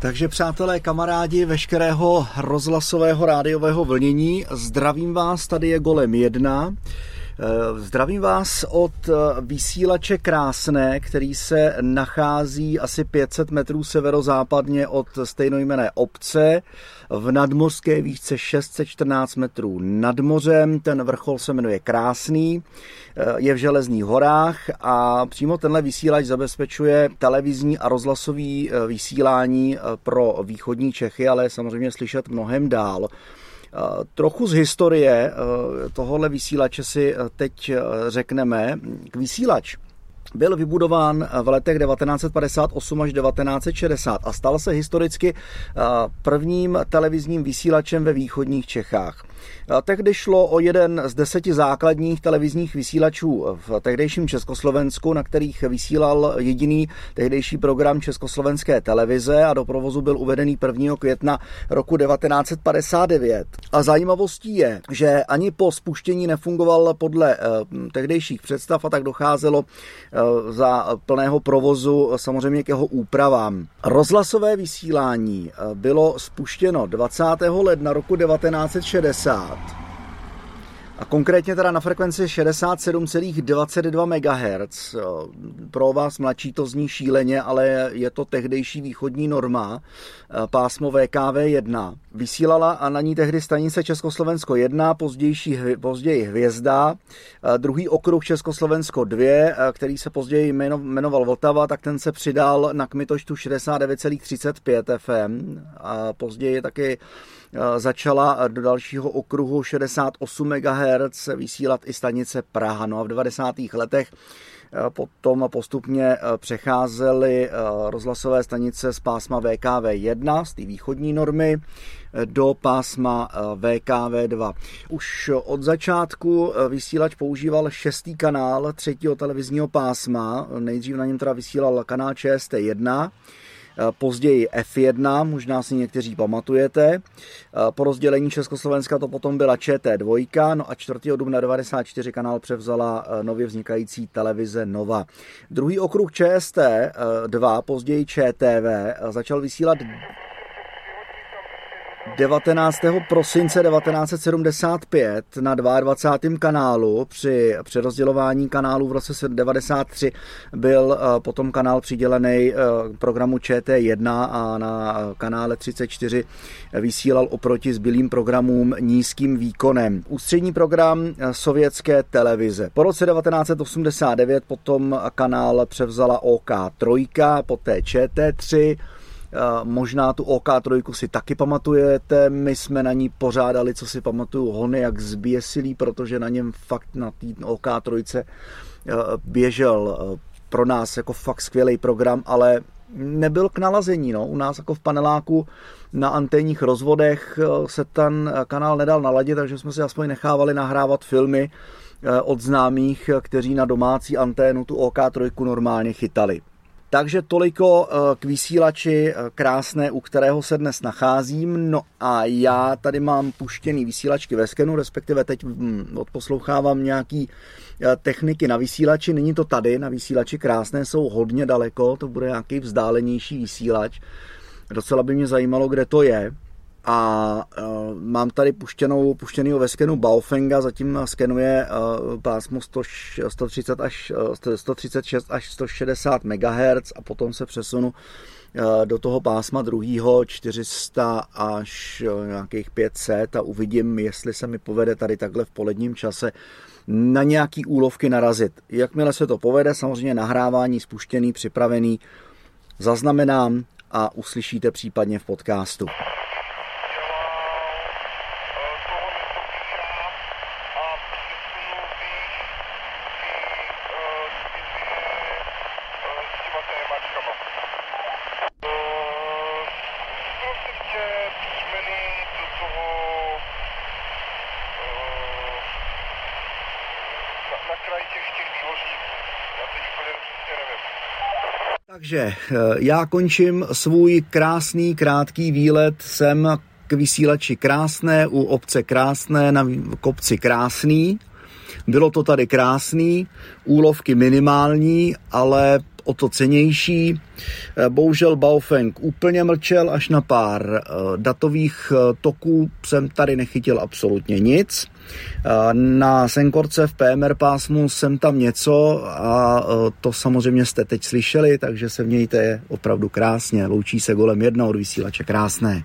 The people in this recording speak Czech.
Takže přátelé, kamarádi veškerého rozhlasového rádiového vlnění, zdravím vás, tady je Golem 1. Eh, zdravím vás od eh, vysílače Krásné, který se nachází asi 500 metrů severozápadně od stejnojmené obce v nadmořské výšce 614 metrů nad mořem. Ten vrchol se jmenuje Krásný, eh, je v Železných horách a přímo tenhle vysílač zabezpečuje televizní a rozhlasový vysílání pro východní Čechy, ale samozřejmě slyšet mnohem dál. Trochu z historie tohohle vysílače si teď řekneme. K vysílač byl vybudován v letech 1958 až 1960 a stal se historicky prvním televizním vysílačem ve východních Čechách. Tehdy šlo o jeden z deseti základních televizních vysílačů v tehdejším Československu, na kterých vysílal jediný tehdejší program Československé televize a do provozu byl uvedený 1. května roku 1959. A zajímavostí je, že ani po spuštění nefungoval podle eh, tehdejších představ a tak docházelo eh, za plného provozu samozřejmě k jeho úpravám. Rozhlasové vysílání eh, bylo spuštěno 20. ledna roku 1960 60 a konkrétně teda na frekvenci 67,22 MHz. Pro vás mladší to zní šíleně, ale je to tehdejší východní norma, pásmo VKV1. Vysílala a na ní tehdy stanice Československo 1, pozdější, později Hvězda, druhý okruh Československo 2, který se později jmenoval Vltava, tak ten se přidal na kmitočtu 69,35 FM a později taky začala do dalšího okruhu 68 MHz vysílat i stanice Praha. No a v 90. letech Potom postupně přecházely rozhlasové stanice z pásma VKV1, z té východní normy, do pásma VKV2. Už od začátku vysílač používal šestý kanál třetího televizního pásma. Nejdřív na něm teda vysílal kanál ČST1, Eh, později F1, možná si někteří pamatujete. Eh, po rozdělení Československa to potom byla ČT2, no a 4. dubna 94 kanál převzala eh, nově vznikající televize Nova. Druhý okruh ČST2, později ČTV, začal vysílat 19. prosince 1975 na 22. kanálu při přerozdělování kanálů v roce 1993 byl eh, potom kanál přidělený eh, programu ČT1 a na kanále 34 vysílal oproti zbylým programům nízkým výkonem. Ústřední program eh, sovětské televize. Po roce 1989 potom kanál převzala OK3, poté ČT3, Možná tu OK3 si taky pamatujete, my jsme na ní pořádali, co si pamatuju, hony jak zběsilý, protože na něm fakt na té OK3 běžel pro nás jako fakt skvělý program, ale nebyl k nalazení. No. U nás jako v paneláku na anténních rozvodech se ten kanál nedal naladit, takže jsme si aspoň nechávali nahrávat filmy od známých, kteří na domácí anténu tu OK3 normálně chytali. Takže toliko eh, k vysílači eh, krásné, u kterého se dnes nacházím. No a já tady mám puštěný vysílačky ve skenu, respektive teď hm, odposlouchávám nějaký eh, techniky na vysílači. Není to tady, na vysílači krásné jsou hodně daleko, to bude nějaký vzdálenější vysílač. Docela by mě zajímalo, kde to je a uh, mám tady puštěnou, puštěnýho ve skenu Baofenga, zatím skenuje uh, pásmo 100, 130 až, uh, 136 až 160 MHz a potom se přesunu do toho pásma druhýho 400 až nějakých 500 a uvidím, jestli se mi povede tady takhle v poledním čase na nějaký úlovky narazit. Jakmile se to povede, samozřejmě nahrávání spuštěný, připravený, zaznamenám a uslyšíte případně v podcastu. Takže eh, já končím svůj krásný, krátký výlet sem k vysílači Krásné u obce Krásné na kopci Krásný. Bylo to tady krásný, úlovky minimální, ale o to cenější. Bohužel Baofeng úplně mlčel, až na pár datových toků jsem tady nechytil absolutně nic. Na Senkorce v PMR pásmu jsem tam něco a to samozřejmě jste teď slyšeli, takže se mějte opravdu krásně. Loučí se golem jedna od vysílače krásné.